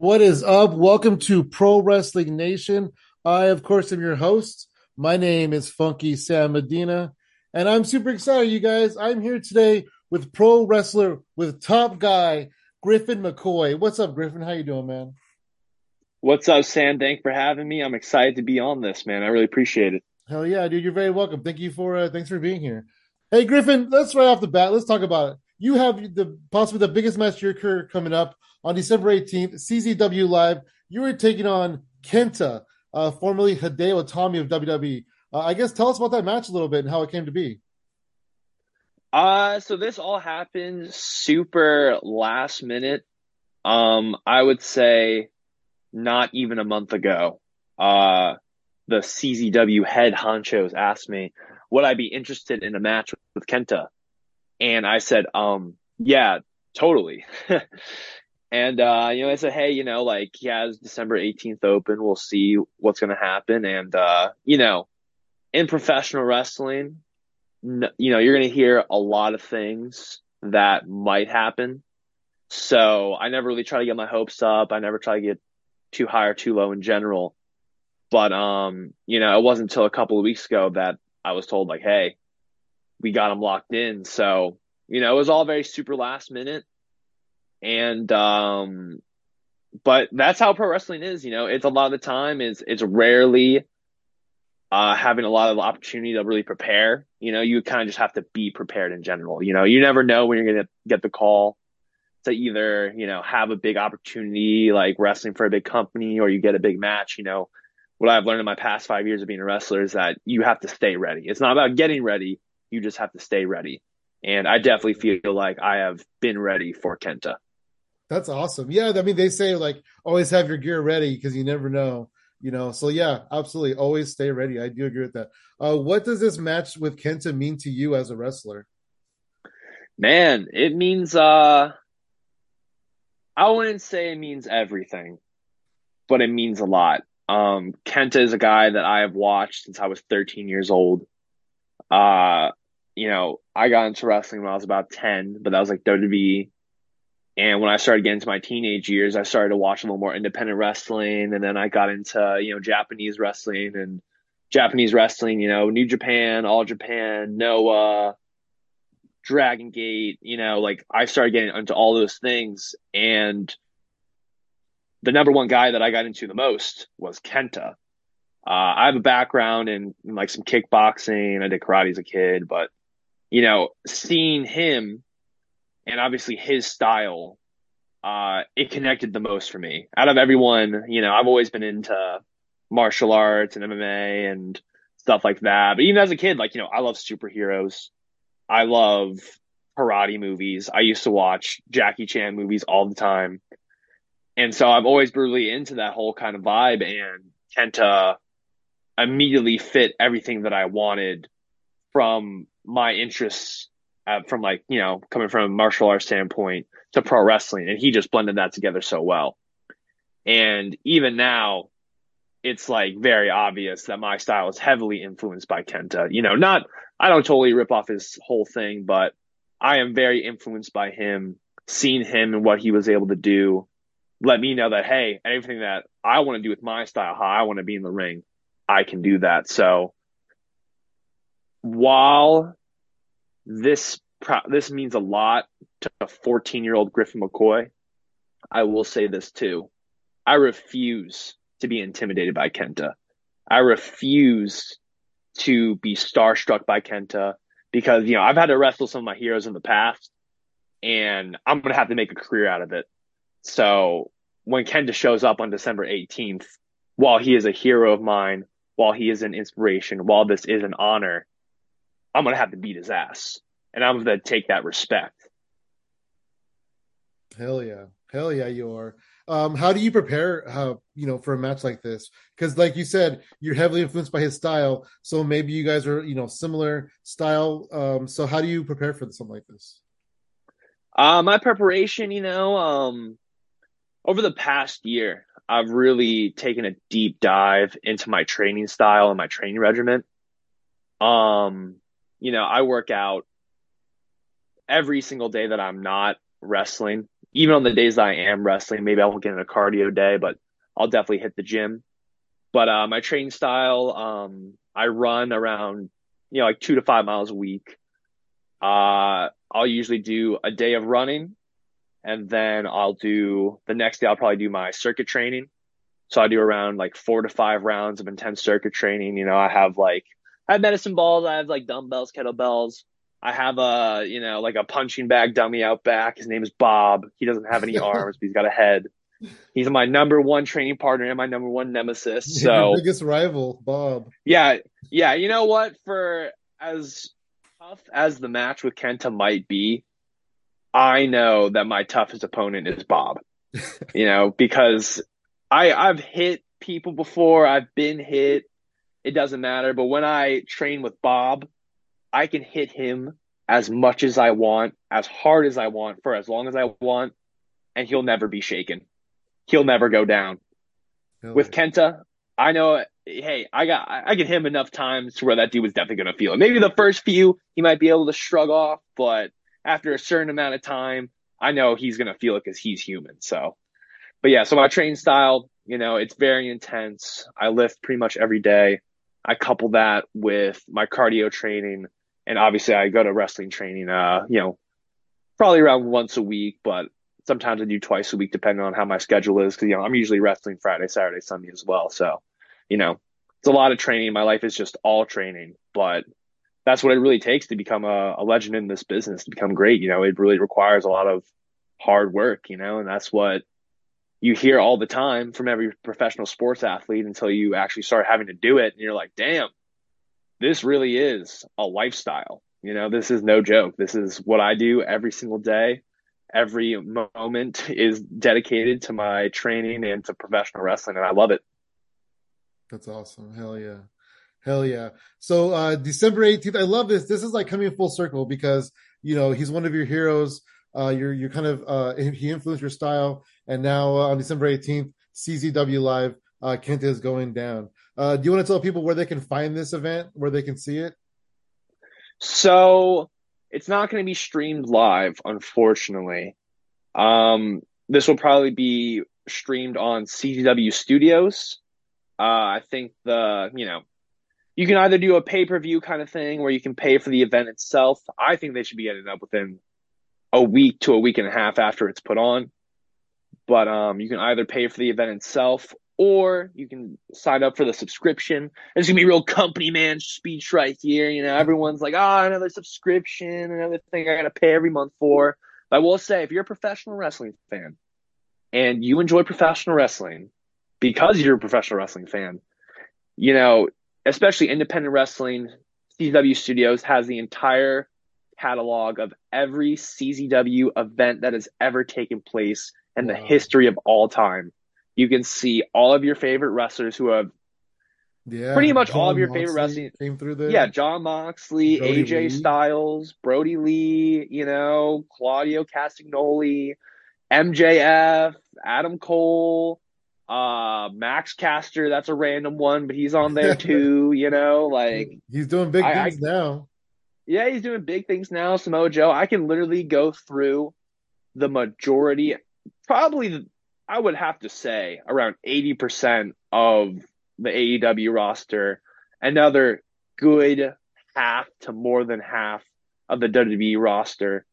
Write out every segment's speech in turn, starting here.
What is up? Welcome to Pro Wrestling Nation. I, of course, am your host. My name is Funky Sam Medina, and I'm super excited, you guys. I'm here today with pro wrestler, with top guy Griffin McCoy. What's up, Griffin? How you doing, man? What's up, Sam? Thanks for having me. I'm excited to be on this, man. I really appreciate it. Hell yeah, dude! You're very welcome. Thank you for uh, thanks for being here. Hey, Griffin. Let's right off the bat. Let's talk about it. You have the possibly the biggest match of your career coming up on December 18th, CZW Live. You were taking on Kenta, uh, formerly Hideo Itami of WWE. Uh, I guess tell us about that match a little bit and how it came to be. Uh, so this all happened super last minute. Um, I would say not even a month ago. Uh, the CZW head honchos asked me, would I be interested in a match with Kenta? And I said, um, yeah, totally. and, uh, you know, I said, Hey, you know, like he has December 18th open. We'll see what's going to happen. And, uh, you know, in professional wrestling, you know, you're going to hear a lot of things that might happen. So I never really try to get my hopes up. I never try to get too high or too low in general. But um, you know, it wasn't until a couple of weeks ago that I was told like, hey, we got him locked in. So, you know, it was all very super last minute. And um but that's how pro wrestling is, you know. It's a lot of the time is it's rarely uh having a lot of opportunity to really prepare. You know, you kind of just have to be prepared in general. You know, you never know when you're gonna get the call to either, you know, have a big opportunity like wrestling for a big company or you get a big match, you know. What I've learned in my past five years of being a wrestler is that you have to stay ready. It's not about getting ready. You just have to stay ready. And I definitely feel like I have been ready for Kenta. That's awesome. Yeah. I mean, they say like always have your gear ready because you never know, you know. So yeah, absolutely. Always stay ready. I do agree with that. Uh, what does this match with Kenta mean to you as a wrestler? Man, it means uh I wouldn't say it means everything, but it means a lot. Um, Kenta is a guy that I have watched since I was 13 years old. Uh, you know, I got into wrestling when I was about 10, but that was like WWE. And when I started getting into my teenage years, I started to watch a little more independent wrestling. And then I got into, you know, Japanese wrestling and Japanese wrestling, you know, New Japan, All Japan, Noah, Dragon Gate, you know, like I started getting into all those things. And the number one guy that I got into the most was Kenta. Uh, I have a background in, in, like some kickboxing. I did karate as a kid, but you know, seeing him and obviously his style, uh, it connected the most for me. Out of everyone, you know, I've always been into martial arts and MMA and stuff like that. But even as a kid, like, you know, I love superheroes. I love karate movies. I used to watch Jackie Chan movies all the time. And so I've always been really into that whole kind of vibe and Kenta immediately fit everything that I wanted from my interests uh, from like, you know, coming from a martial arts standpoint to pro wrestling. And he just blended that together so well. And even now, it's like very obvious that my style is heavily influenced by Kenta. You know, not I don't totally rip off his whole thing, but I am very influenced by him, seeing him and what he was able to do. Let me know that hey, everything that I want to do with my style, how I want to be in the ring, I can do that. So while this this means a lot to a 14 year old Griffin McCoy, I will say this too. I refuse to be intimidated by Kenta. I refuse to be starstruck by Kenta because, you know, I've had to wrestle some of my heroes in the past and I'm going to have to make a career out of it. So when Kenta shows up on December 18th, while he is a hero of mine, while he is an inspiration, while this is an honor, I'm going to have to beat his ass and I'm going to take that respect. Hell yeah. Hell yeah, you are. Um, how do you prepare, uh, you know, for a match like this? Because, like you said, you're heavily influenced by his style, so maybe you guys are, you know, similar style. Um, so how do you prepare for something like this? Uh, my preparation, you know, um, over the past year, I've really taken a deep dive into my training style and my training regimen. Um, you know, I work out every single day that I'm not wrestling even on the days that I am wrestling, maybe I won't get in a cardio day, but I'll definitely hit the gym. But uh, my training style, um, I run around, you know, like two to five miles a week. Uh, I'll usually do a day of running and then I'll do the next day, I'll probably do my circuit training. So I do around like four to five rounds of intense circuit training. You know, I have like, I have medicine balls, I have like dumbbells, kettlebells. I have a, you know, like a punching bag dummy out back. His name is Bob. He doesn't have any arms, but he's got a head. He's my number one training partner and my number one nemesis. So biggest rival, Bob. Yeah, yeah. You know what? For as tough as the match with Kenta might be, I know that my toughest opponent is Bob. you know, because I I've hit people before, I've been hit. It doesn't matter. But when I train with Bob, I can hit him as much as I want, as hard as I want, for as long as I want, and he'll never be shaken. He'll never go down. Really? With Kenta, I know. Hey, I got I get him enough times to where that dude was definitely gonna feel it. Maybe the first few he might be able to shrug off, but after a certain amount of time, I know he's gonna feel it because he's human. So, but yeah, so my training style, you know, it's very intense. I lift pretty much every day. I couple that with my cardio training and obviously I go to wrestling training, uh, you know, probably around once a week, but sometimes I do twice a week depending on how my schedule is. Cause, you know, I'm usually wrestling Friday, Saturday, Sunday as well. So, you know, it's a lot of training. My life is just all training, but that's what it really takes to become a, a legend in this business, to become great. You know, it really requires a lot of hard work, you know, and that's what you hear all the time from every professional sports athlete until you actually start having to do it. And you're like, damn, this really is a lifestyle. You know, this is no joke. This is what I do every single day. Every moment is dedicated to my training and to professional wrestling, and I love it. That's awesome. Hell yeah. Hell yeah. So uh December 18th, I love this. This is like coming full circle because you know he's one of your heroes. Uh you're you're kind of uh he influenced your style and now uh, on December 18th, CZW Live, uh Kenta is going down. Uh, do you want to tell people where they can find this event, where they can see it? So it's not going to be streamed live, unfortunately. Um, this will probably be streamed on CZW Studios. Uh, I think the you know you can either do a pay per view kind of thing where you can pay for the event itself. I think they should be getting up within a week to a week and a half after it's put on. But um, you can either pay for the event itself or you can sign up for the subscription. It's gonna be real company man speech right here. You know, everyone's like, oh, another subscription, another thing I gotta pay every month for. But I will say, if you're a professional wrestling fan and you enjoy professional wrestling because you're a professional wrestling fan, you know, especially independent wrestling, CZW Studios has the entire catalog of every CZW event that has ever taken place in wow. the history of all time you can see all of your favorite wrestlers who have yeah, pretty much Jon all of your Moxley favorite wrestling came through there. Yeah, Jon Moxley, Brodie AJ Lee. Styles, Brodie Lee, you know, Claudio Castagnoli, MJF, Adam Cole, uh, Max Caster. That's a random one, but he's on there too. you know, like he's doing big I, things I, now. Yeah, he's doing big things now. Samoa Joe. I can literally go through the majority, probably I would have to say around 80% of the AEW roster, another good half to more than half of the WWE roster,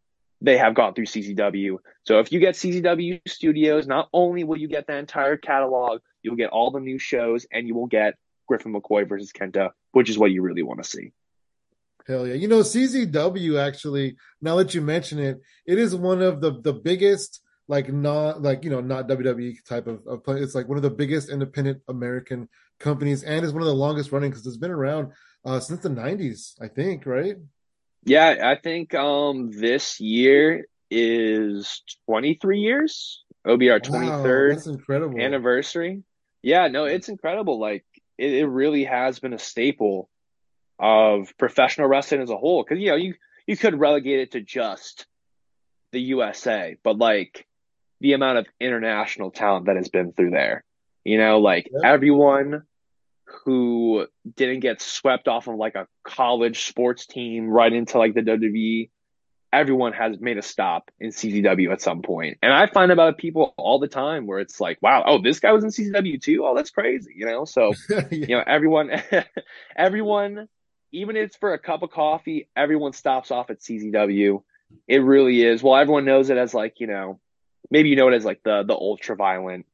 they have gone through CZW. So if you get CZW Studios, not only will you get the entire catalog, you'll get all the new shows and you will get Griffin McCoy versus Kenta, which is what you really want to see. Hell yeah. You know, CZW actually, now that you mention it, it is one of the, the biggest like not like you know not WWE type of, of play. It's like one of the biggest independent American companies, and is one of the longest running because it's been around uh, since the '90s, I think, right? Yeah, I think um this year is 23 years. It'll be our wow, 23rd that's incredible. anniversary. Yeah, no, it's incredible. Like it, it really has been a staple of professional wrestling as a whole. Because you know you you could relegate it to just the USA, but like the amount of international talent that has been through there. You know, like yeah. everyone who didn't get swept off of like a college sports team right into like the WWE, everyone has made a stop in CZW at some point. And I find about people all the time where it's like, wow, oh, this guy was in CZW too. Oh, that's crazy, you know? So, yeah. you know, everyone, everyone, even if it's for a cup of coffee, everyone stops off at CZW. It really is. Well, everyone knows it as like, you know, maybe you know it as like the, the ultra violent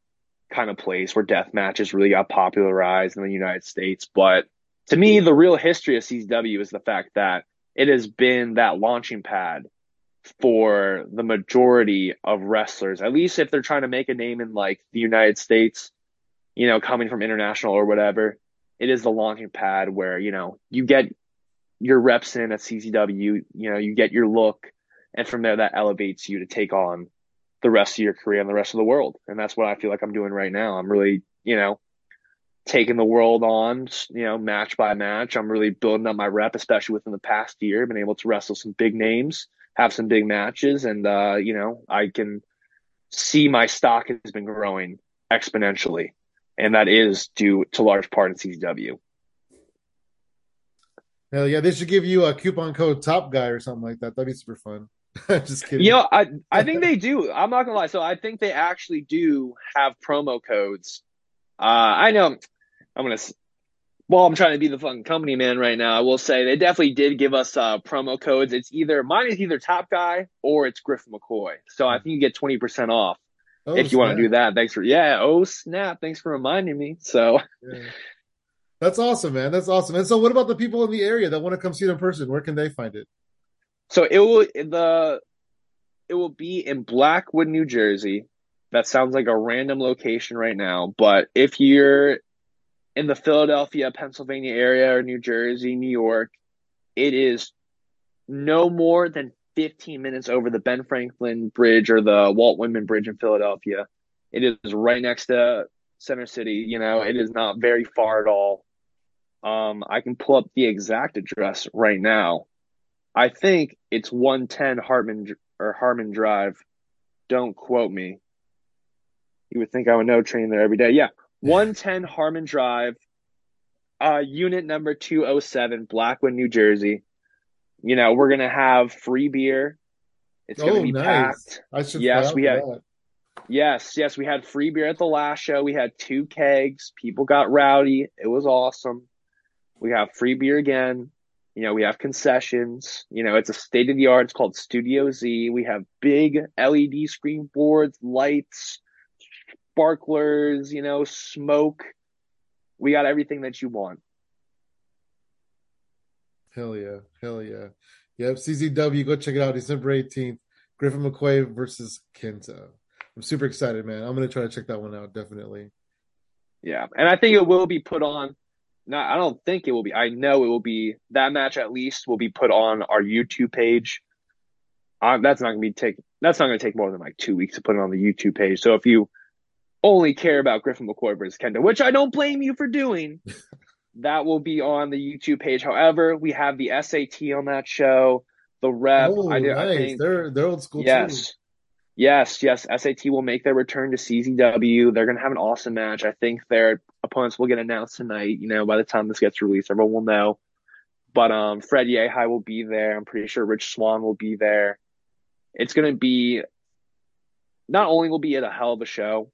kind of place where death matches really got popularized in the United States. But to me, the real history of CZW is the fact that it has been that launching pad for the majority of wrestlers, at least if they're trying to make a name in like the United States, you know, coming from international or whatever. It is the launching pad where, you know, you get your reps in at CZW, you know, you get your look, and from there that elevates you to take on the rest of your career and the rest of the world. And that's what I feel like I'm doing right now. I'm really, you know, taking the world on, you know, match by match. I'm really building up my rep, especially within the past year. Been able to wrestle some big names, have some big matches, and uh, you know, I can see my stock has been growing exponentially, and that is due to large part in CZW. Hell yeah, they should give you a coupon code Top Guy or something like that. That'd be super fun. Just kidding. You know, I I think they do. I'm not gonna lie. So I think they actually do have promo codes. Uh, I know I'm gonna. Well, I'm trying to be the fucking company man right now. I will say they definitely did give us uh, promo codes. It's either mine is either Top Guy or it's Griffin McCoy. So I think you get twenty percent off oh, if you want to do that. Thanks for yeah. Oh snap! Thanks for reminding me. So. Yeah. That's awesome, man. That's awesome. And so, what about the people in the area that want to come see it in person? Where can they find it? So it will the it will be in Blackwood, New Jersey. That sounds like a random location right now, but if you're in the Philadelphia, Pennsylvania area or New Jersey, New York, it is no more than 15 minutes over the Ben Franklin Bridge or the Walt Whitman Bridge in Philadelphia. It is right next to Center City. You know, it is not very far at all. Um, I can pull up the exact address right now. I think it's 110 Hartman or Harmon Drive. Don't quote me. You would think I would know train there every day. Yeah, 110 Harmon Drive, uh, unit number 207, Blackwood, New Jersey. You know, we're gonna have free beer. It's gonna oh, be nice. packed. I should yes, we had. That. Yes, yes, we had free beer at the last show. We had two kegs. People got rowdy. It was awesome. We have free beer again. You know, we have concessions. You know, it's a state of the art. It's called Studio Z. We have big LED screen boards, lights, sparklers, you know, smoke. We got everything that you want. Hell yeah. Hell yeah. Yep. CZW, go check it out. December 18th. Griffin McCoy versus Kenta. I'm super excited, man. I'm going to try to check that one out, definitely. Yeah. And I think it will be put on not I don't think it will be. I know it will be that match at least will be put on our YouTube page. Um, that's not gonna be take that's not gonna take more than like two weeks to put it on the YouTube page. So if you only care about Griffin McCoy versus Kenta, which I don't blame you for doing, that will be on the YouTube page. However, we have the SAT on that show, the rep. Oh, I, nice. I think, they're they're old school. Yes. Too. Yes, yes. SAT will make their return to CZW. They're going to have an awesome match. I think their opponents will get announced tonight. You know, by the time this gets released, everyone will know. But um, Fred Yehi will be there. I'm pretty sure Rich Swann will be there. It's going to be not only will be it a hell of a show,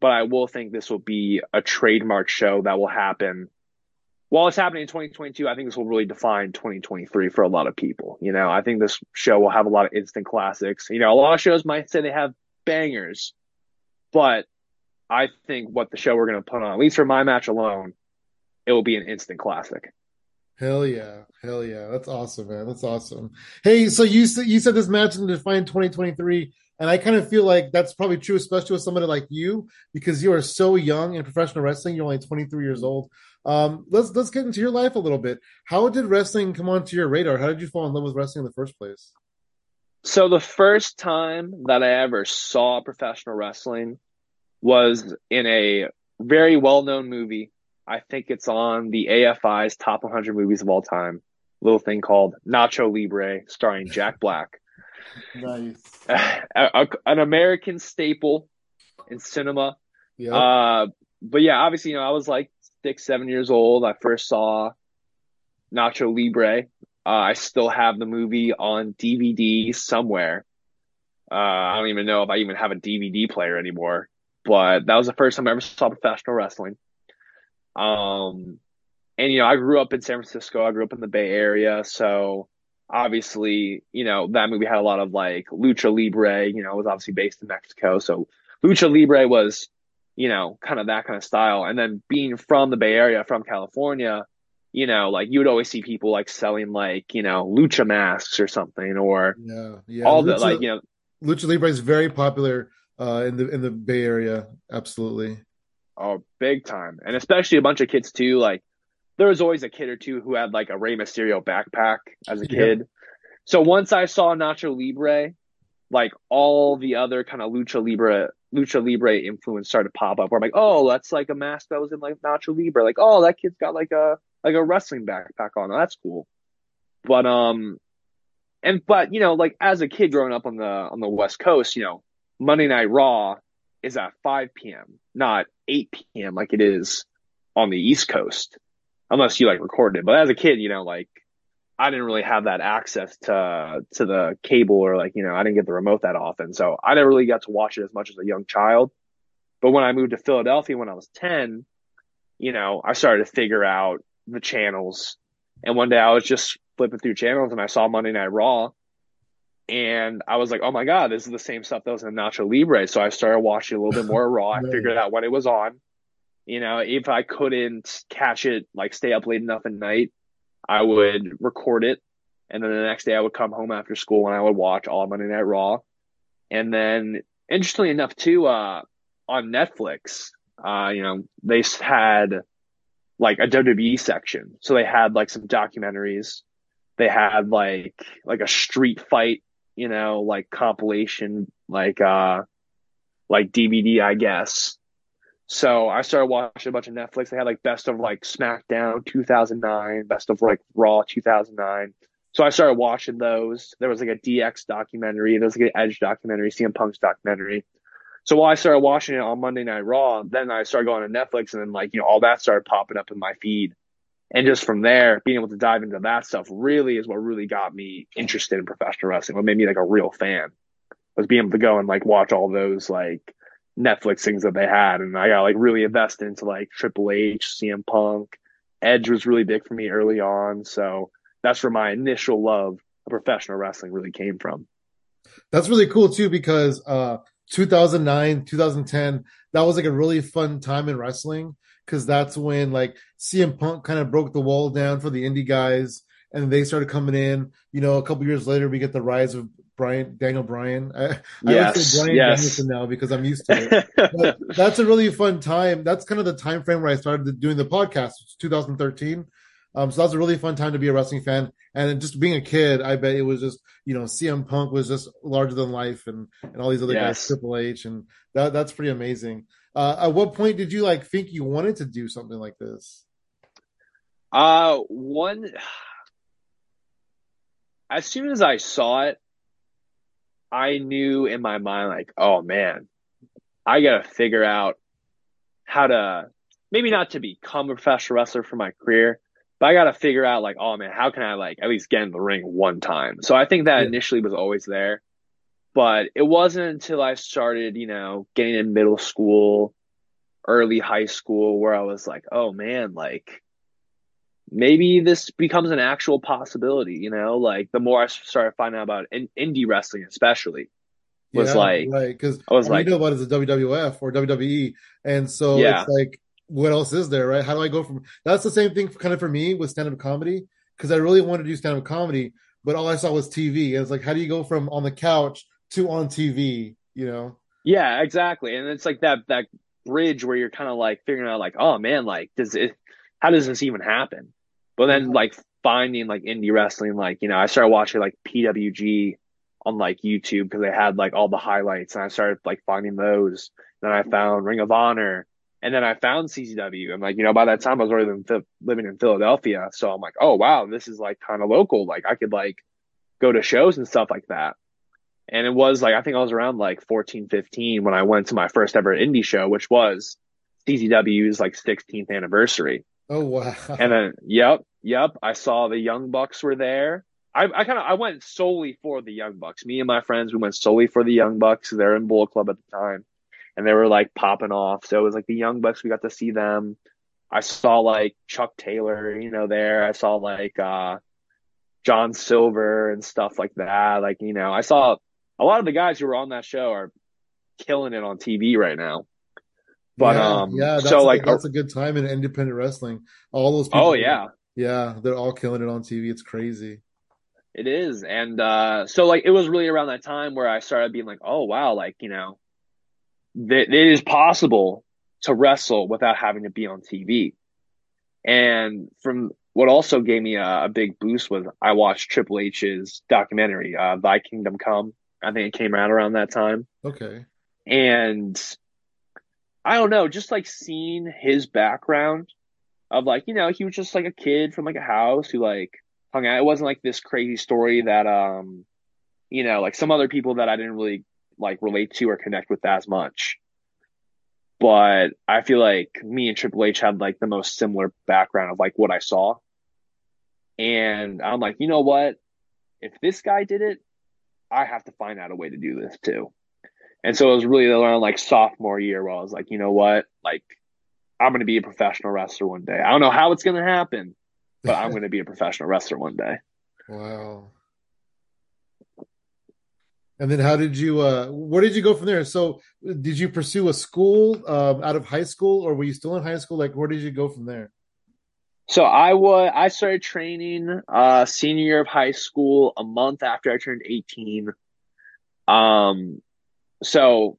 but I will think this will be a trademark show that will happen while it's happening in 2022, I think this will really define 2023 for a lot of people. You know, I think this show will have a lot of instant classics. You know, a lot of shows might say they have bangers, but I think what the show we're going to put on, at least for my match alone, it will be an instant classic. Hell yeah, hell yeah, that's awesome, man. That's awesome. Hey, so you said you said this match will define 2023. And I kind of feel like that's probably true, especially with somebody like you, because you are so young in professional wrestling. You're only 23 years old. Um, let's let's get into your life a little bit. How did wrestling come onto your radar? How did you fall in love with wrestling in the first place? So the first time that I ever saw professional wrestling was in a very well-known movie. I think it's on the AFI's top 100 movies of all time. Little thing called Nacho Libre, starring Jack Black. Nice. A, a, an American staple in cinema. Yep. Uh, but yeah, obviously, you know, I was like six, seven years old. I first saw Nacho Libre. Uh, I still have the movie on DVD somewhere. Uh, I don't even know if I even have a DVD player anymore, but that was the first time I ever saw professional wrestling. Um, and you know, I grew up in San Francisco. I grew up in the Bay Area, so obviously, you know, that movie had a lot of like lucha libre. You know, it was obviously based in Mexico, so lucha libre was, you know, kind of that kind of style. And then being from the Bay Area, from California, you know, like you would always see people like selling like you know lucha masks or something, or yeah, yeah, all lucha, the like you know, lucha libre is very popular uh, in the in the Bay Area. Absolutely. Oh, big time. And especially a bunch of kids too. Like there was always a kid or two who had like a Rey Mysterio backpack as a kid. Yeah. So once I saw Nacho Libre, like all the other kind of lucha libre lucha libre influence started to pop up. Where I'm like, oh, that's like a mask that was in like Nacho Libre. Like, oh, that kid's got like a like a wrestling backpack on. That's cool. But um, and but you know, like as a kid growing up on the on the West Coast, you know, Monday Night Raw is at 5 p.m., not 8 p.m. like it is on the East Coast, unless you like recorded it. But as a kid, you know, like I didn't really have that access to to the cable or like you know I didn't get the remote that often, so I never really got to watch it as much as a young child. But when I moved to Philadelphia when I was 10, you know, I started to figure out the channels. And one day I was just flipping through channels and I saw Monday Night Raw and I was like, oh my God, this is the same stuff that was in Nacho Libre. So I started watching a little bit more Raw. I figured out when it was on. You know, if I couldn't catch it, like stay up late enough at night, I would record it. And then the next day I would come home after school and I would watch all Monday Night Raw. And then, interestingly enough, too, uh, on Netflix, uh, you know, they had like a WWE section. So they had like some documentaries. They had like like a street fight you know, like compilation, like, uh, like DVD, I guess. So I started watching a bunch of Netflix. They had like best of like SmackDown 2009, best of like Raw 2009. So I started watching those. There was like a DX documentary. There was like an Edge documentary, CM Punk's documentary. So while I started watching it on Monday Night Raw, then I started going to Netflix and then like, you know, all that started popping up in my feed. And just from there, being able to dive into that stuff really is what really got me interested in professional wrestling. What made me like a real fan was being able to go and like watch all those like Netflix things that they had. And I got like really invested into like Triple H, CM Punk. Edge was really big for me early on. So that's where my initial love of professional wrestling really came from. That's really cool too, because uh 2009, 2010, that was like a really fun time in wrestling because that's when like CM Punk kind of broke the wall down for the indie guys, and they started coming in. You know, a couple years later, we get the rise of Bryan Daniel Bryan. I, yes, I say Bryan yes. Danielson now because I'm used to it. that's a really fun time. That's kind of the time frame where I started doing the podcast. It's 2013. Um, so that's a really fun time to be a wrestling fan. And just being a kid, I bet it was just, you know, CM Punk was just larger than life and, and all these other yes. guys, Triple H. And that, that's pretty amazing. Uh, at what point did you like think you wanted to do something like this? Uh, one, as soon as I saw it, I knew in my mind, like, oh man, I got to figure out how to maybe not to become a professional wrestler for my career, but I got to figure out, like, oh man, how can I, like, at least get in the ring one time? So I think that yeah. initially was always there. But it wasn't until I started, you know, getting in middle school, early high school where I was like, oh man, like maybe this becomes an actual possibility, you know? Like the more I started finding out about in- indie wrestling, especially, was yeah, like, right? Because I was like, you know about as a WWF or WWE, and so yeah. it's like, what else is there, right? How do I go from? That's the same thing, kind of for me with stand up comedy, because I really wanted to do stand up comedy, but all I saw was TV, and it's like, how do you go from on the couch to on TV, you know? Yeah, exactly. And it's like that that bridge where you're kind of like figuring out like, oh man, like does it how does this even happen? But then mm-hmm. like finding like indie wrestling, like, you know, I started watching like PWG on like YouTube because they had like all the highlights and I started like finding those. Then I found Ring of Honor and then I found CZW. And like, you know, by that time I was already living in Philadelphia. So I'm like, oh wow, this is like kind of local. Like I could like go to shows and stuff like that. And it was like, I think I was around like 14, 15 when I went to my first ever indie show, which was CZW's like 16th anniversary. Oh, wow. And then, yep. Yep, I saw the Young Bucks were there. I, I kind of I went solely for the Young Bucks. Me and my friends, we went solely for the Young Bucks. They're in Bullet Club at the time, and they were like popping off. So it was like the Young Bucks. We got to see them. I saw like Chuck Taylor, you know, there. I saw like uh, John Silver and stuff like that. Like you know, I saw a lot of the guys who were on that show are killing it on TV right now. But yeah, um, yeah, that's so a, like, that's a good time in independent wrestling. All those people. oh yeah, yeah, they're all killing it on TV. It's crazy. It is. And uh so like it was really around that time where I started being like, oh wow, like, you know, that it is possible to wrestle without having to be on TV. And from what also gave me a, a big boost was I watched Triple H's documentary, uh Thy Kingdom Come. I think it came out around that time. Okay. And I don't know, just like seeing his background of like, you know, he was just like a kid from like a house who like hung out. It wasn't like this crazy story that, um, you know, like some other people that I didn't really like relate to or connect with as much. But I feel like me and Triple H had like the most similar background of like what I saw. And I'm like, you know what? If this guy did it, I have to find out a way to do this too. And so it was really around like sophomore year where I was like, you know what? Like, I'm going to be a professional wrestler one day. I don't know how it's going to happen, but I'm going to be a professional wrestler one day. Wow. And then how did you uh where did you go from there? So did you pursue a school um out of high school or were you still in high school? Like where did you go from there? So I was I started training uh senior year of high school a month after I turned 18. Um so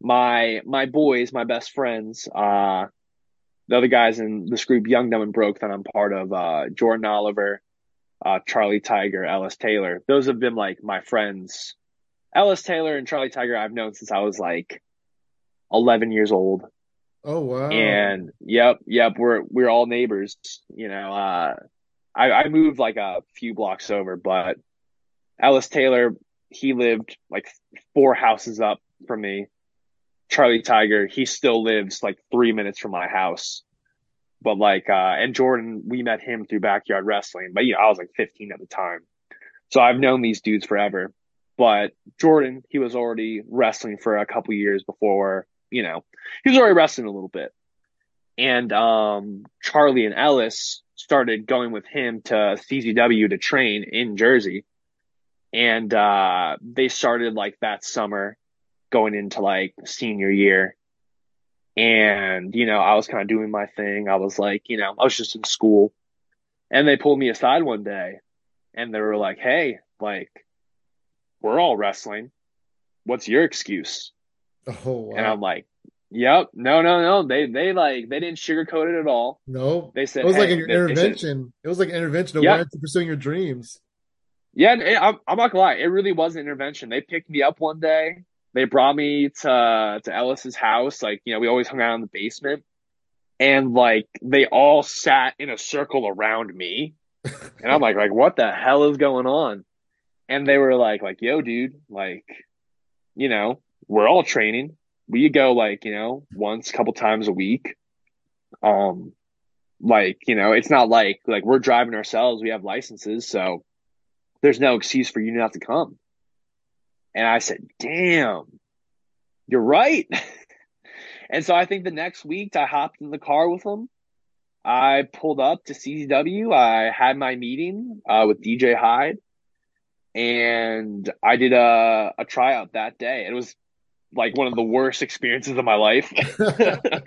my my boys, my best friends, uh the other guys in this group, Young, Dumb, and Broke, that I'm part of, uh, Jordan Oliver, uh, Charlie Tiger, Ellis Taylor. Those have been like my friends. Ellis Taylor and Charlie Tiger I've known since I was like 11 years old. Oh wow. And yep, yep, we're we're all neighbors. You know, uh, I, I moved like a few blocks over, but Ellis Taylor, he lived like four houses up from me. Charlie Tiger, he still lives like three minutes from my house. But like, uh, and Jordan, we met him through backyard wrestling, but you know, I was like 15 at the time. So I've known these dudes forever. But Jordan, he was already wrestling for a couple years before, you know, he was already wrestling a little bit. And, um, Charlie and Ellis started going with him to CZW to train in Jersey. And, uh, they started like that summer going into like senior year. And, you know, I was kind of doing my thing. I was like, you know, I was just in school. And they pulled me aside one day and they were like, hey, like, we're all wrestling. What's your excuse? Oh wow. And I'm like, yep, no, no, no. They, they like, they didn't sugarcoat it at all. no. They said, It was like an they- they intervention. it was like an intervention of to pursuing your dreams. Yeah, it, I'm, I'm not gonna lie. It really was an intervention. They picked me up one day. They brought me to to Ellis's house. Like, you know, we always hung out in the basement, and like they all sat in a circle around me, and I'm like, like, what the hell is going on? And they were like, like, yo, dude, like, you know, we're all training. We go like, you know, once, a couple times a week. Um, like, you know, it's not like like we're driving ourselves. We have licenses, so there's no excuse for you not to come. And I said, damn, you're right. and so I think the next week I hopped in the car with them. I pulled up to CZW. I had my meeting uh, with DJ Hyde and I did a, a tryout that day. It was like one of the worst experiences of my life.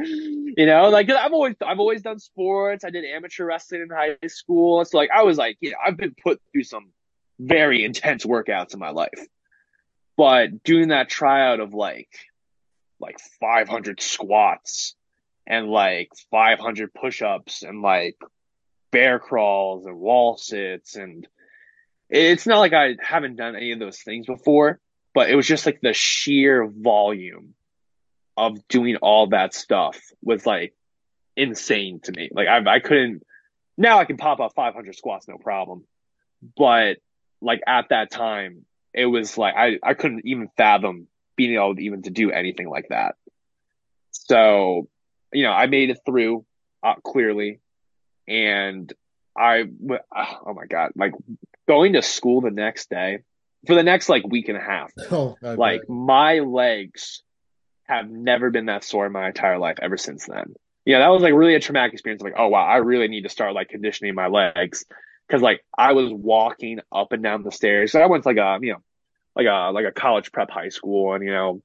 you know, like I've always I've always done sports. I did amateur wrestling in high school. So like I was like, know, I've been put through some very intense workouts in my life. But doing that tryout of like like 500 squats and like 500 push-ups and like bear crawls and wall sits and it's not like I haven't done any of those things before, but it was just like the sheer volume of doing all that stuff was like insane to me. Like I, I couldn't, now I can pop up 500 squats, no problem. But like at that time, it was like, I, I couldn't even fathom being able to even to do anything like that. So, you know, I made it through uh, clearly. And I oh my god, like going to school the next day for the next like week and a half. Oh, like bet. my legs have never been that sore in my entire life ever since then. Yeah, that was like really a traumatic experience. Like, oh wow, I really need to start like conditioning my legs because like I was walking up and down the stairs. So I went to like a you know like a like a college prep high school, and you know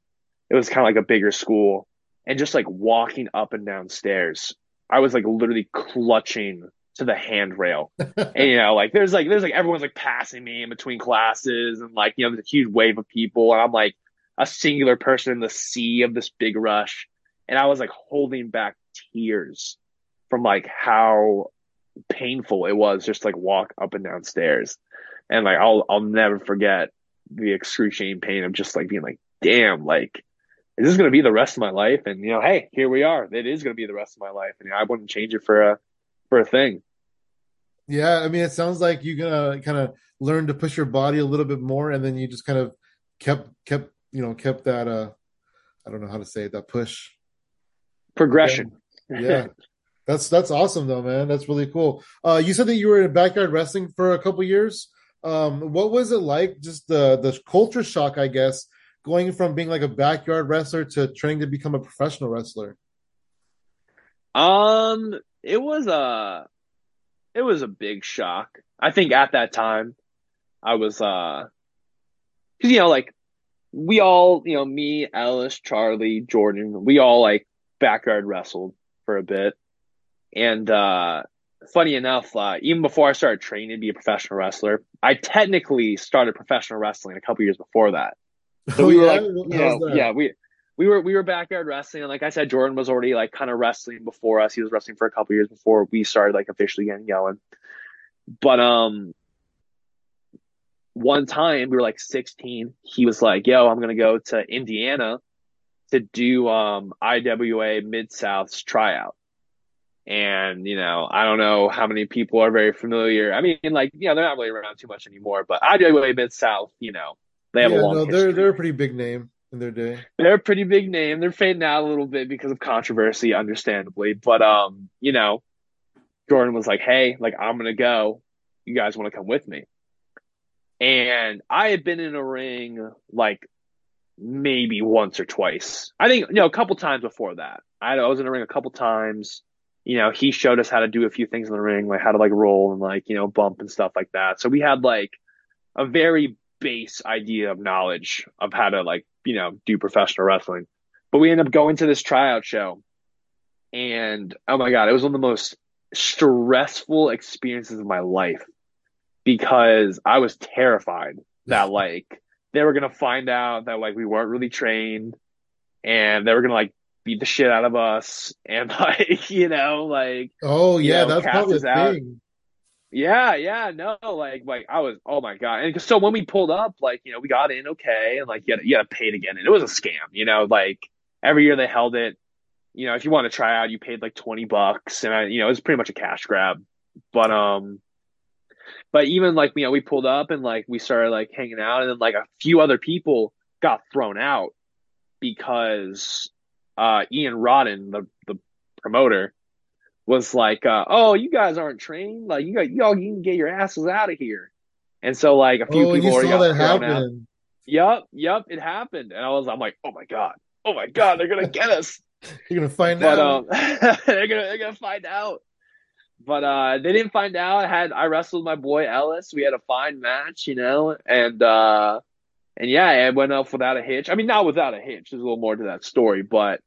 it was kind of like a bigger school, and just like walking up and down stairs, I was like literally clutching to the handrail. and you know, like there's like there's like everyone's like passing me in between classes, and like you know there's a huge wave of people, and I'm like a singular person in the sea of this big rush, and I was like holding back tears from like how painful it was just like walk up and down stairs. And like I'll I'll never forget the excruciating pain of just like being like, damn, like is this gonna be the rest of my life? And you know, hey, here we are. It is gonna be the rest of my life. And you know, I wouldn't change it for a for a thing. Yeah, I mean it sounds like you're gonna kind of learn to push your body a little bit more and then you just kind of kept kept you know, kept that uh I don't know how to say it, that push. Progression. yeah. That's that's awesome though, man. That's really cool. Uh, you said that you were in backyard wrestling for a couple years. Um, what was it like? Just the the culture shock, I guess, going from being like a backyard wrestler to training to become a professional wrestler. Um, it was a it was a big shock. I think at that time, I was uh, because you know, like we all, you know, me, Ellis, Charlie, Jordan, we all like backyard wrestled for a bit. And uh, funny enough, uh, even before I started training to be a professional wrestler, I technically started professional wrestling a couple years before that. So oh, we were yeah? like, you know, yeah, we we were we were backyard wrestling, and like I said, Jordan was already like kind of wrestling before us. He was wrestling for a couple years before we started like officially getting going. But um, one time we were like 16. He was like, "Yo, I'm gonna go to Indiana to do um IWA Mid South's tryout." And, you know, I don't know how many people are very familiar. I mean, like, you know, they're not really around too much anymore, but IWA Mid South, you know, they have yeah, a long no, they're they're a pretty big name in their day. They're a pretty big name. They're fading out a little bit because of controversy, understandably. But um, you know, Jordan was like, Hey, like I'm gonna go. You guys wanna come with me? And I had been in a ring like maybe once or twice. I think you know, a couple times before that. I, I was in a ring a couple times you know, he showed us how to do a few things in the ring, like how to like roll and like, you know, bump and stuff like that. So we had like a very base idea of knowledge of how to like, you know, do professional wrestling. But we end up going to this tryout show and oh my God, it was one of the most stressful experiences of my life because I was terrified that like they were going to find out that like we weren't really trained and they were going to like beat the shit out of us and like you know like oh yeah you know, that's probably the thing yeah yeah no like like i was oh my god. And so when we pulled up like you know we got in okay and like you had, you pay it again and it was a scam you know like every year they held it. You know if you want to try out you paid like 20 bucks and I, you know it was pretty much a cash grab. But um but even like you know we pulled up and like we started like hanging out and then like a few other people got thrown out because uh, Ian Rotten, the the promoter, was like, uh, "Oh, you guys aren't trained. Like you got y'all you can get your asses out of here." And so like a few oh, people already got that happen. Yep, yep, it happened. And I was, I'm like, oh my god, oh my god, they're gonna get us. You're gonna find but, out. Um, they're gonna they're gonna find out. But uh, they didn't find out. I had I wrestled my boy Ellis. We had a fine match, you know, and uh, and yeah, it went off without a hitch. I mean, not without a hitch. There's a little more to that story, but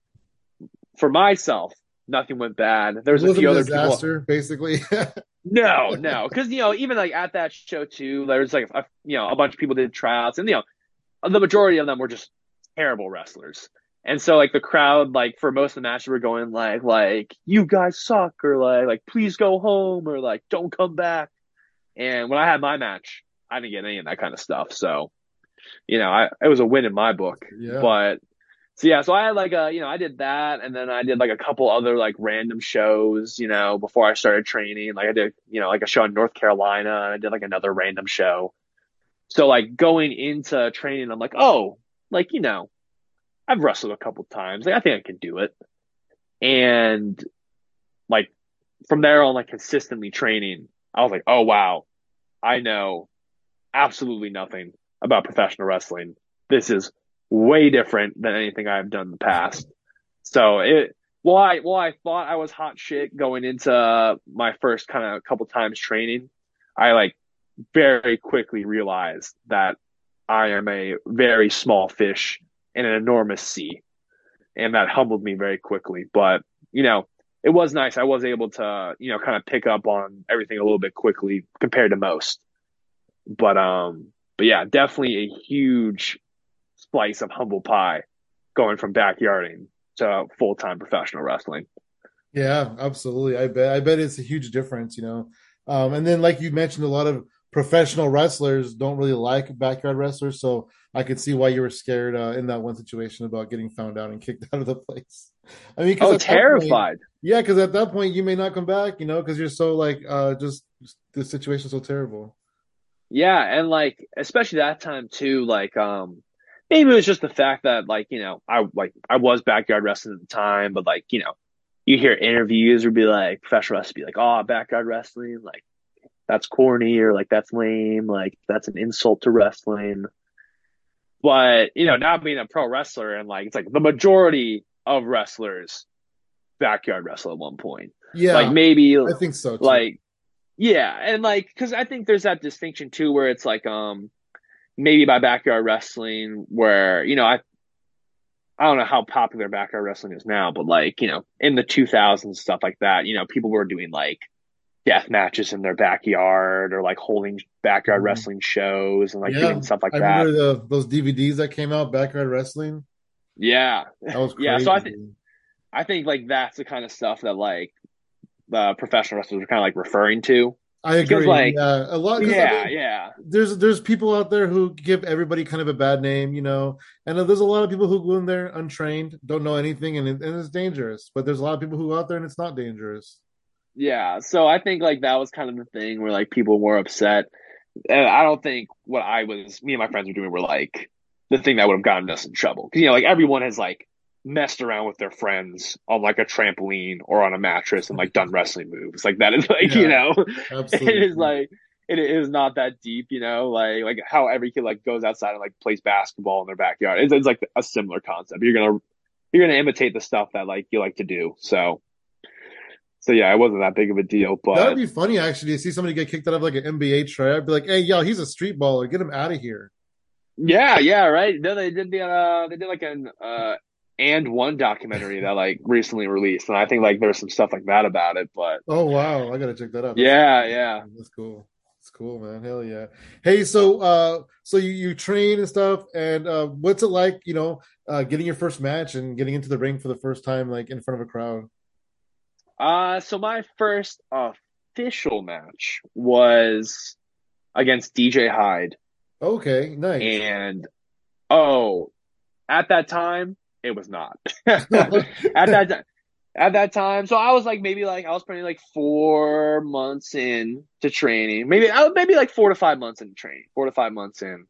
for myself, nothing went bad. There was a few other disaster, people. basically. no, no, because you know, even like at that show too, there was like a, you know a bunch of people did tryouts, and you know, the majority of them were just terrible wrestlers. And so like the crowd, like for most of the matches, were going like like you guys suck, or like like please go home, or like don't come back. And when I had my match, I didn't get any of that kind of stuff. So, you know, I it was a win in my book. Yeah. But so yeah, so I had like a, you know, I did that and then I did like a couple other like random shows, you know, before I started training. Like I did, you know, like a show in North Carolina and I did like another random show. So like going into training, I'm like, oh, like, you know, I've wrestled a couple times. Like I think I can do it. And like from there on, like consistently training, I was like, oh wow, I know absolutely nothing about professional wrestling. This is way different than anything I've done in the past. So it well I well I thought I was hot shit going into my first kind of couple times training. I like very quickly realized that I am a very small fish in an enormous sea. And that humbled me very quickly. But, you know, it was nice. I was able to, you know, kind of pick up on everything a little bit quickly compared to most. But um but yeah, definitely a huge slice of humble pie going from backyarding to full time professional wrestling. Yeah, absolutely. I bet I bet it's a huge difference, you know. Um, and then like you mentioned, a lot of professional wrestlers don't really like backyard wrestlers, so I could see why you were scared uh, in that one situation about getting found out and kicked out of the place. I mean, oh, terrified. Point, yeah, because at that point you may not come back, you know, because you're so like uh, just the situation's so terrible. Yeah, and like especially that time too, like um maybe it was just the fact that like, you know, I like I was backyard wrestling at the time, but like, you know, you hear interviews would be like professional wrestling be like, oh backyard wrestling, like that's corny or like that's lame, like that's an insult to wrestling. But, you know, now being a pro wrestler and like it's like the majority of wrestlers backyard wrestle at one point. Yeah. Like maybe I think so. Too. Like yeah, and like cuz I think there's that distinction too where it's like um maybe by backyard wrestling where, you know, I I don't know how popular backyard wrestling is now, but like, you know, in the 2000s stuff like that, you know, people were doing like death matches in their backyard or like holding backyard mm wrestling shows and like yeah, doing stuff like I that. Remember the, those DVDs that came out, backyard wrestling. Yeah, that was crazy. yeah. So I think I think like that's the kind of stuff that like the professional wrestlers are kind of like referring to. I agree. Like, yeah, a lot. Yeah, I mean, yeah. There's there's people out there who give everybody kind of a bad name, you know, and there's a lot of people who go in there untrained, don't know anything, and, it, and it's dangerous. But there's a lot of people who go out there and it's not dangerous. Yeah, so I think like that was kind of the thing where like people were upset, and I don't think what I was, me and my friends were doing were like the thing that would have gotten us in trouble because you know like everyone has like messed around with their friends on like a trampoline or on a mattress and like done wrestling moves like that is like yeah, you know absolutely. it is like it is not that deep you know like like how every kid like goes outside and like plays basketball in their backyard it's, it's like a similar concept you're gonna you're gonna imitate the stuff that like you like to do so so yeah, it wasn't that big of a deal. But that'd be funny actually to see somebody get kicked out of like an NBA tryout. I'd be like, hey, yo, he's a street baller. Get him out of here. Yeah, yeah, right. No, they did the uh, they did like an uh, AND1 documentary that like recently released, and I think like there's some stuff like that about it. But oh wow, I gotta check that out. That's yeah, cool. yeah, that's cool. It's cool, man. Hell yeah. Hey, so uh, so you you train and stuff, and uh, what's it like? You know, uh, getting your first match and getting into the ring for the first time, like in front of a crowd. Uh, so my first official match was against DJ Hyde. Okay, nice. And oh, at that time, it was not. at that time, at that time, so I was like maybe like I was probably like four months in to training, maybe uh, maybe like four to five months in training, four to five months in.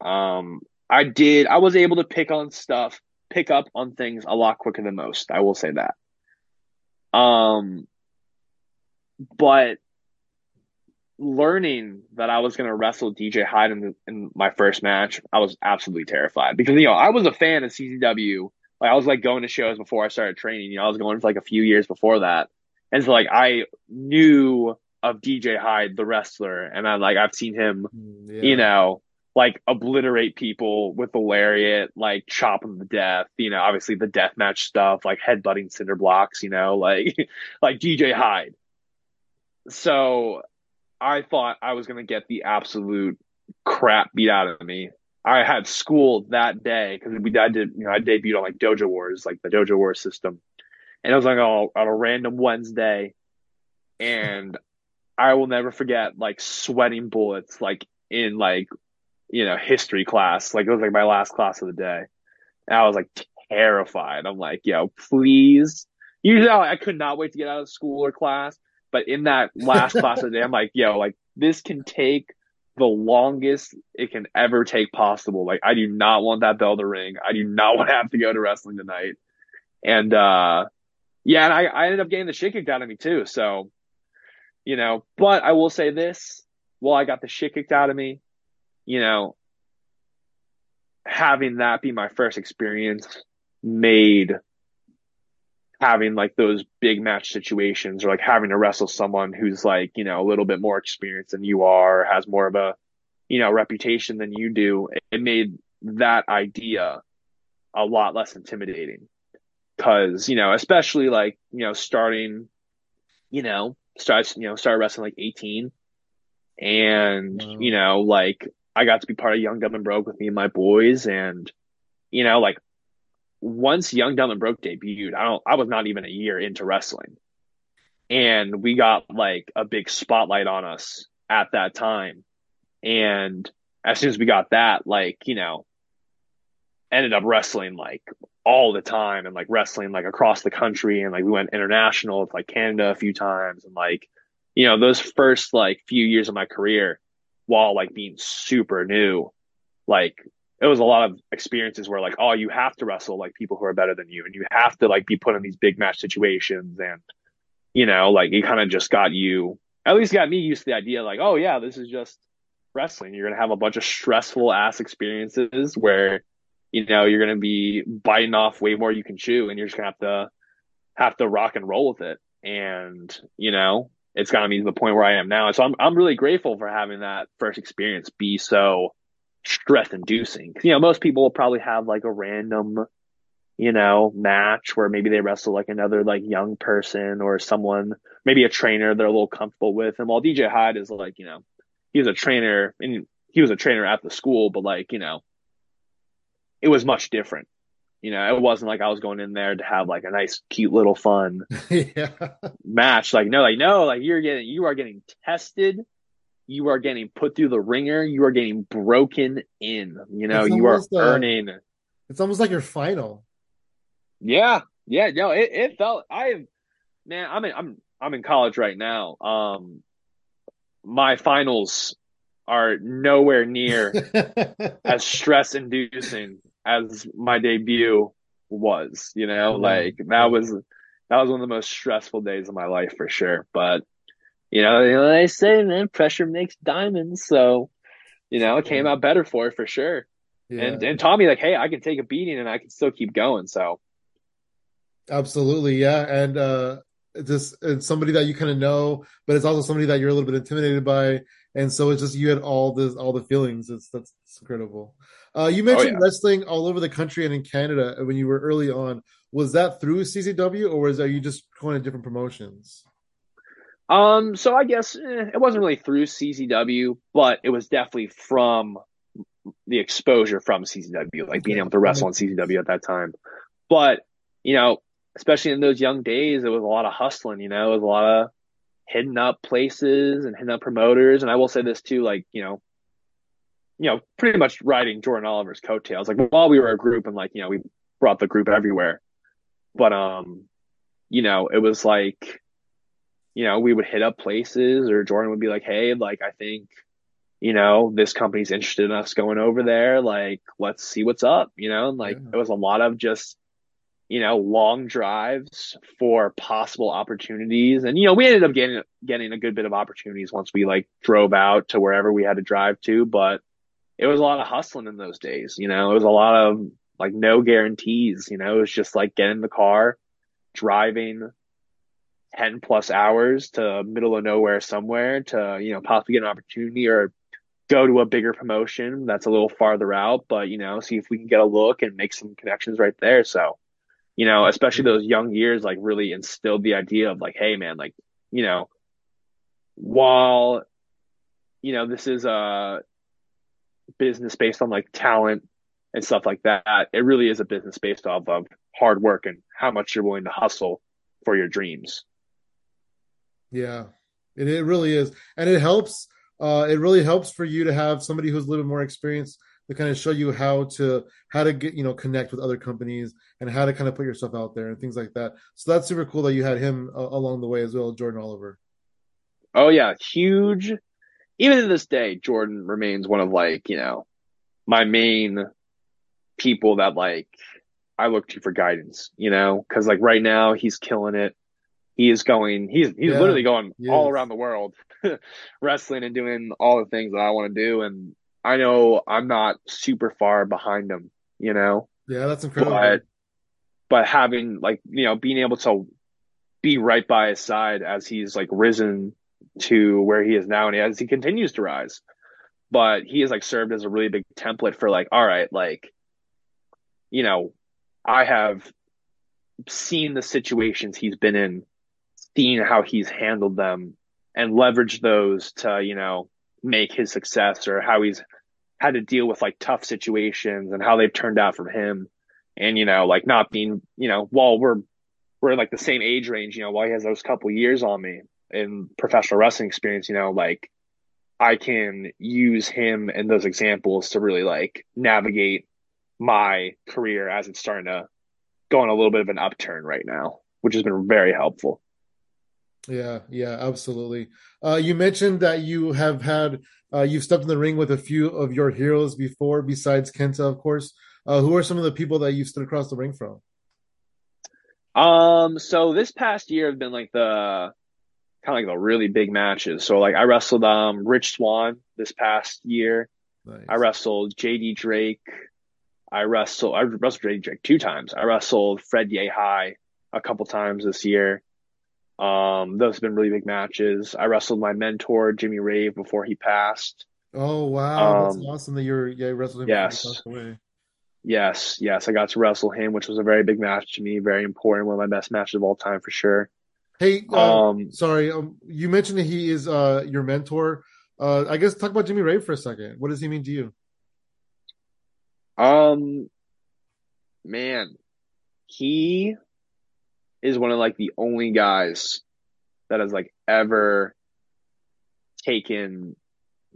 Um, I did. I was able to pick on stuff, pick up on things a lot quicker than most. I will say that. Um, but learning that I was going to wrestle DJ Hyde in, the, in my first match, I was absolutely terrified because, you know, I was a fan of CZW. Like, I was like going to shows before I started training. You know, I was going for like a few years before that. And so, like, I knew of DJ Hyde, the wrestler, and I like, I've seen him, mm, yeah. you know, like obliterate people with the lariat, like chop them to death. You know, obviously the death match stuff, like headbutting cinder blocks. You know, like like DJ Hyde. So I thought I was gonna get the absolute crap beat out of me. I had school that day because we I did you know I debuted on like Dojo Wars, like the Dojo Wars system, and I was like on a random Wednesday, and I will never forget like sweating bullets like in like you know, history class. Like it was like my last class of the day. And I was like terrified. I'm like, yo, please. Usually I could not wait to get out of school or class. But in that last class of the day, I'm like, yo, like this can take the longest it can ever take possible. Like I do not want that bell to ring. I do not want to have to go to wrestling tonight. And uh yeah, and I, I ended up getting the shit kicked out of me too. So you know, but I will say this, while I got the shit kicked out of me, you know, having that be my first experience made having like those big match situations or like having to wrestle someone who's like, you know, a little bit more experienced than you are, has more of a, you know, reputation than you do. It made that idea a lot less intimidating. Cause, you know, especially like, you know, starting, you know, starts, you know, started wrestling like 18 and, wow. you know, like I got to be part of Young Dumb and Broke with me and my boys and, you know, like once Young Dumb and Broke debuted, I don't I was not even a year into wrestling. And we got like a big spotlight on us at that time. And as soon as we got that, like, you know, ended up wrestling like all the time and like wrestling like across the country and like we went international with like Canada a few times and like you know those first like few years of my career while like being super new like it was a lot of experiences where like oh you have to wrestle like people who are better than you and you have to like be put in these big match situations and you know like it kind of just got you at least got me used to the idea like oh yeah this is just wrestling. You're gonna have a bunch of stressful ass experiences where you know you're gonna be biting off way more you can chew and you're just gonna have to have to rock and roll with it. And you know it's gotten me to the point where I am now. So I'm I'm really grateful for having that first experience be so stress inducing. You know, most people will probably have like a random, you know, match where maybe they wrestle like another like young person or someone, maybe a trainer they're a little comfortable with. And while DJ Hyde is like, you know, he's a trainer and he was a trainer at the school, but like, you know, it was much different. You know, it wasn't like I was going in there to have like a nice, cute little fun yeah. match. Like, no, like, no, like you're getting, you are getting tested you are getting put through the ringer. You are getting broken in. You know, you are uh, earning. It's almost like your final. Yeah, yeah, no, it, it felt. I, man, I'm in, I'm I'm in college right now. Um, my finals are nowhere near as stress inducing as my debut was. You know, like that was that was one of the most stressful days of my life for sure. But you know, you know, they say, man, pressure makes diamonds. So, you know, it came out better for it for sure. Yeah. And and Tommy, like, hey, I can take a beating and I can still keep going. So, absolutely, yeah. And uh, just it's somebody that you kind of know, but it's also somebody that you're a little bit intimidated by, and so it's just you had all this, all the feelings. It's that's incredible. Uh, you mentioned oh, yeah. wrestling all over the country and in Canada when you were early on. Was that through CZW, or was are you just going to different promotions? Um, so I guess eh, it wasn't really through CZW, but it was definitely from the exposure from CZW, like being able to wrestle on CZW at that time. But you know, especially in those young days, it was a lot of hustling. You know, it was a lot of hitting up places and hitting up promoters. And I will say this too, like you know, you know, pretty much riding Jordan Oliver's coattails. Like while we were a group, and like you know, we brought the group everywhere. But um, you know, it was like you know, we would hit up places or Jordan would be like, Hey, like, I think, you know, this company's interested in us going over there. Like, let's see what's up, you know, and like, yeah. it was a lot of just, you know, long drives for possible opportunities. And, you know, we ended up getting, getting a good bit of opportunities once we like drove out to wherever we had to drive to, but it was a lot of hustling in those days. You know, it was a lot of like no guarantees, you know, it was just like get in the car, driving, 10 plus hours to middle of nowhere somewhere to, you know, possibly get an opportunity or go to a bigger promotion that's a little farther out, but, you know, see if we can get a look and make some connections right there. So, you know, especially those young years, like really instilled the idea of like, hey, man, like, you know, while, you know, this is a business based on like talent and stuff like that, it really is a business based off of hard work and how much you're willing to hustle for your dreams. Yeah, it, it really is, and it helps. Uh, it really helps for you to have somebody who's a little bit more experienced to kind of show you how to how to get you know connect with other companies and how to kind of put yourself out there and things like that. So that's super cool that you had him uh, along the way as well, Jordan Oliver. Oh yeah, huge. Even to this day, Jordan remains one of like you know my main people that like I look to for guidance. You know, because like right now he's killing it he is going he's he's Yeah, literally going all around the world wrestling and doing all the things that I want to do and I know I'm not super far behind him, you know, Yeah, that's incredible. but but having like, you know, being able to be right by his side as he's like risen to where he is now and as he continues to rise. But he has like served as a really big template for like, all right, like, you know, I have seen the situations he's been in, seen how he's handled them, and leveraged those to, you know, make his success or how he's had to deal with like tough situations and how they've turned out for him. And, you know, like not being, you know, while we're we're like the same age range, you know, while he has those couple years on me in professional wrestling experience, you know, like I can use him and those examples to really like navigate my career as it's starting to go on a little bit of an upturn right now, which has been very helpful. Yeah, yeah, absolutely. Uh, you mentioned that you have had uh, you've stepped in the ring with a few of your heroes before, besides Kenta, of course. Uh, who are some of the people that you've stood across the ring from? Um, so this past year have been like the kind of like the really big matches. So like I wrestled um Rich Swann this past year. Nice. I wrestled JD Drake. I wrestled I wrestled JD Drake two times. I wrestled Fred Yehi a couple times this year. Um, those have been really big matches. I wrestled my mentor Jimmy Rave before he passed. Oh wow, that's Um, awesome that you're yeah wrestling yes, away. yes, yes. I got to wrestle him, which was a very big match to me, very important, one of my best matches of all time for sure. Hey, uh, Um, sorry, um, you mentioned that he is uh your mentor. Uh, I guess talk about Jimmy Rave for a second. What does he mean to you? um, man, he is one of like the only guys that has like ever taken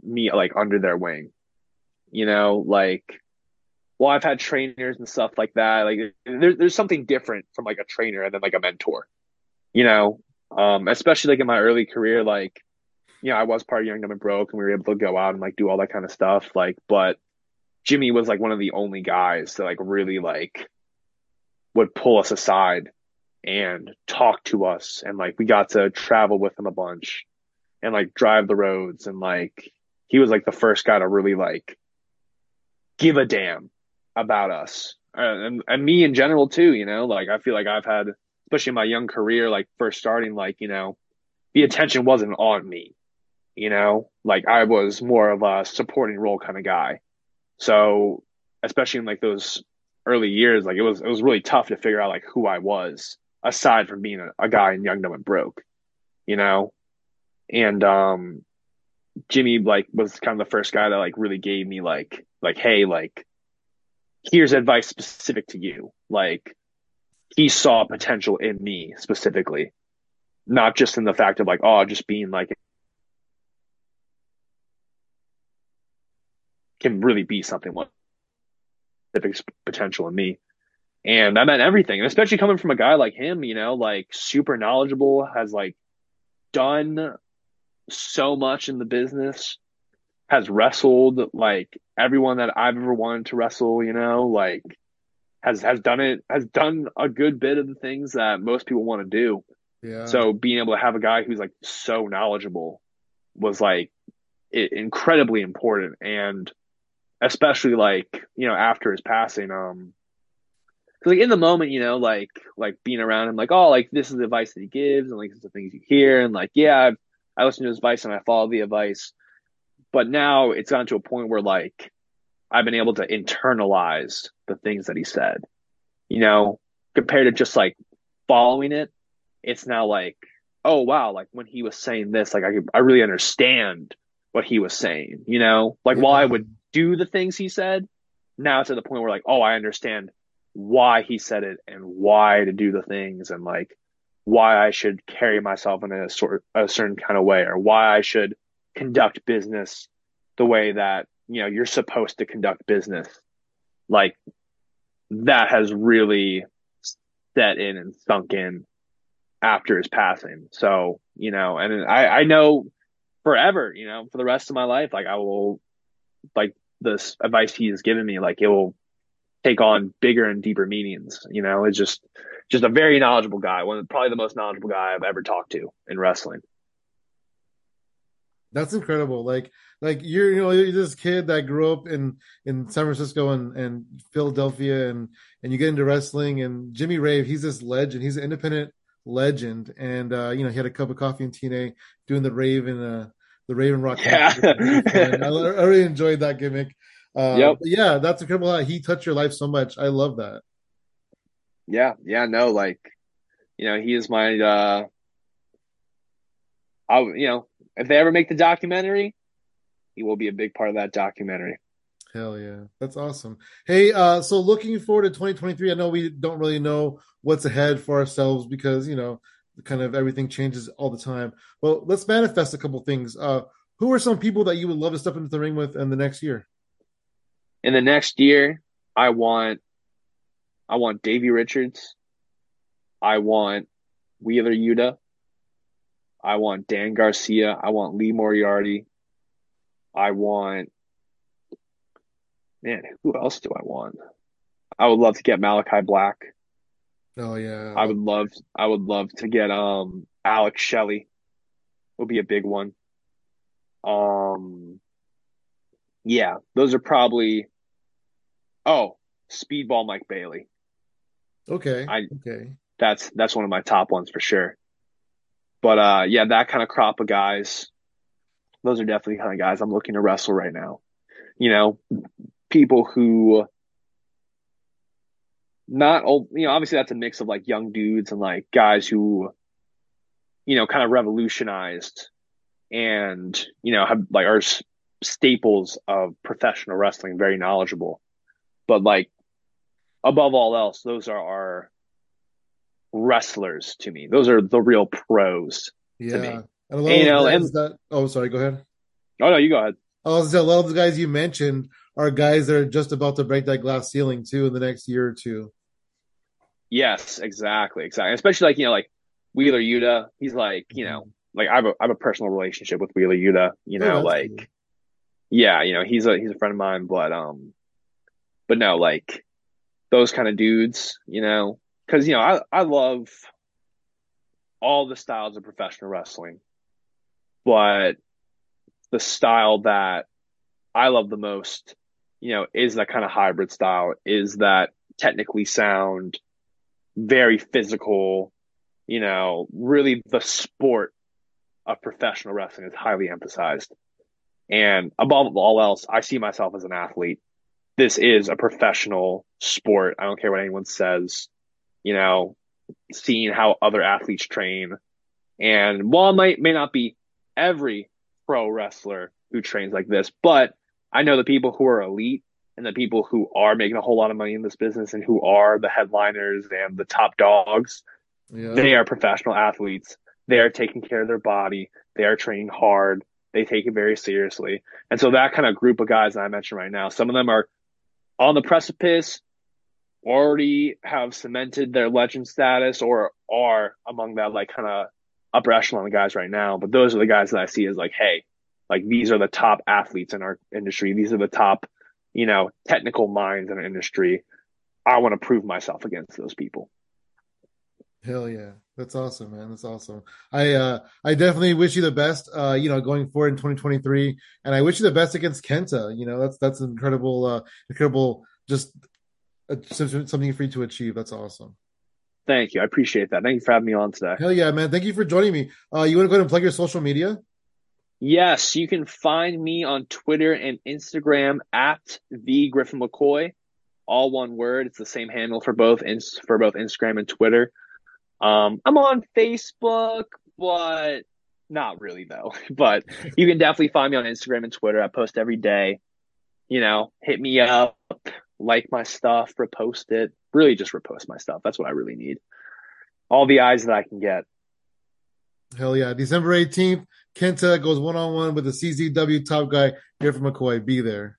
me like under their wing. You know, like well, I've had trainers and stuff like that. Like there, there's something different from like a trainer and then like a mentor. You know, um, especially like in my early career, like you know, I was part of Young Dumb and Broke, and we were able to go out and like do all that kind of stuff. Like, but Jimmy was like one of the only guys that like really like would pull us aside and talk to us, and like we got to travel with him a bunch and like drive the roads, and like he was like the first guy to really like give a damn about us and, and me in general too. You know, like I feel like I've had, especially in my young career, like first starting, like you know, the attention wasn't on me. You know, like I was more of a supporting role kind of guy. So especially in like those early years, like it was it was really tough to figure out like who I was aside from being a, a guy in Young Dumb and Broke. You know, and um, Jimmy like was kind of the first guy that like really gave me like like hey like here's advice specific to you. Like he saw potential in me specifically. Not just in the fact of like oh just being like can really be something specific potential in me and that meant everything and especially coming from a guy like him you know like super knowledgeable has like done so much in the business has wrestled like everyone that I've ever wanted to wrestle, you know, like has has done it has done a good bit of the things that most people want to do. Yeah. So being able to have a guy who's like so knowledgeable was like it, incredibly important and especially like, you know, after his passing um like in the moment, you know, like like being around him like, oh, like this is the advice that he gives and like this is the things you hear and like yeah, I've, I listen to his advice and I follow the advice. But now it's gotten to a point where like I've been able to internalize the things that he said. You know, compared to just like following it, it's now like, oh wow, like when he was saying this, like I could, I really understand what he was saying. You know, like while I would do the things he said, now it's at the point where like, oh, I understand why he said it and why to do the things and like why I should carry myself in a sort a certain kind of way or why I should conduct business the way that you know you're supposed to conduct business. Like that has really set in and sunk in after his passing. So you know and i i know forever you know for the rest of my life like i will like this advice he has given me like it will take on bigger and deeper meanings. You know, it's just just a very knowledgeable guy, one of probably the most knowledgeable guy I've ever talked to in wrestling. That's incredible. Like like you're you know you're this kid that grew up in in San Francisco and and Philadelphia and and you get into wrestling and Jimmy Rave he's this legend he's an independent legend and uh you know he had a cup of coffee in TNA doing the rave in uh the Raven Rock yeah I, I, really enjoyed that gimmick uh, yep. yeah that's incredible how he touched your life so much I love that yeah yeah no like you know he is my uh I you know if they ever make the documentary he will be a big part of that documentary. Hell yeah. That's awesome. Hey, uh, so looking forward to 2023, I know we don't really know what's ahead for ourselves because, you know, kind of everything changes all the time. Well, let's manifest a couple things. Uh, who are some people that you would love to step into the ring with in the next year? In the next year, I want I want Davey Richards. I want Wheeler Yuta. I want Dan Garcia. I want Lee Moriarty. I want man, who else do I want? I would love to get Malakai Black. Oh yeah. I would love I would love to get um Alex Shelley. Would be a big one. Um yeah, those are probably oh, Speedball Mike Bailey. Okay. I okay. That's that's one of my top ones for sure. But uh yeah, that kind of crop of guys those are definitely kind of guys I'm looking to wrestle right now. You know, people who not old, you know, obviously that's a mix of like young dudes and like guys who, you know, kind of revolutionized and, you know, have like are staples of professional wrestling, very knowledgeable. But like above all else, those are our wrestlers to me. Those are the real pros yeah. to me. And a lot you know, and, that, oh, sorry, go ahead. Oh no, you go ahead. I was a lot of the guys you mentioned are guys that are just about to break that glass ceiling too in the next year or two. Yes, exactly, exactly. Especially like you know, like Wheeler Yuta. He's like you know, mm-hmm. like I have a I have a personal relationship with Wheeler Yuta. You oh, know, oh, like cool. yeah, you know, he's a he's a friend of mine, but um, but no, like those kind of dudes, you know, because you know I I love all the styles of professional wrestling but the style that I love the most, you know, is that kind of hybrid style, is that technically sound, very physical, you know, really the sport of professional wrestling is highly emphasized. And above all else, I see myself as an athlete. This is a professional sport. I don't care what anyone says, you know, seeing how other athletes train. And while it might, may not be every pro wrestler who trains like this, but I know the people who are elite and the people who are making a whole lot of money in this business and who are the headliners and the top dogs. Yeah. They are professional athletes. They are taking care of their body. They are training hard. They take it very seriously. And so that kind of group of guys that I mentioned right now, some of them are on the precipice, already have cemented their legend status or are among that like kind of upper echelon guys right now, but those are the guys that I see as like, hey, like these are the top athletes in our industry. These are the top, you know, technical minds in our industry. I want to prove myself against those people. Hell yeah. That's awesome, man. That's awesome. I uh I definitely wish you the best uh you know going forward in 2023 and I wish you the best against Kenta. You know, that's that's incredible uh incredible just uh, something for you to achieve. That's awesome. Thank you. I appreciate that. Thank you for having me on today. Hell yeah, man. Thank you for joining me. Uh, you want to go ahead and plug your social media? Yes, you can find me on Twitter and Instagram at the Griffin McCoy, all one word. It's the same handle for both for both Instagram and Twitter. Um, I'm on Facebook, but not really though. But you can definitely find me on Instagram and Twitter. I post every day. You know, hit me up, like my stuff, repost it. Really just repost my stuff. That's what I really need. All the eyes that I can get. Hell yeah. December 18th, Kenta goes one on one with the CZW top guy, Griffin McCoy. Be there.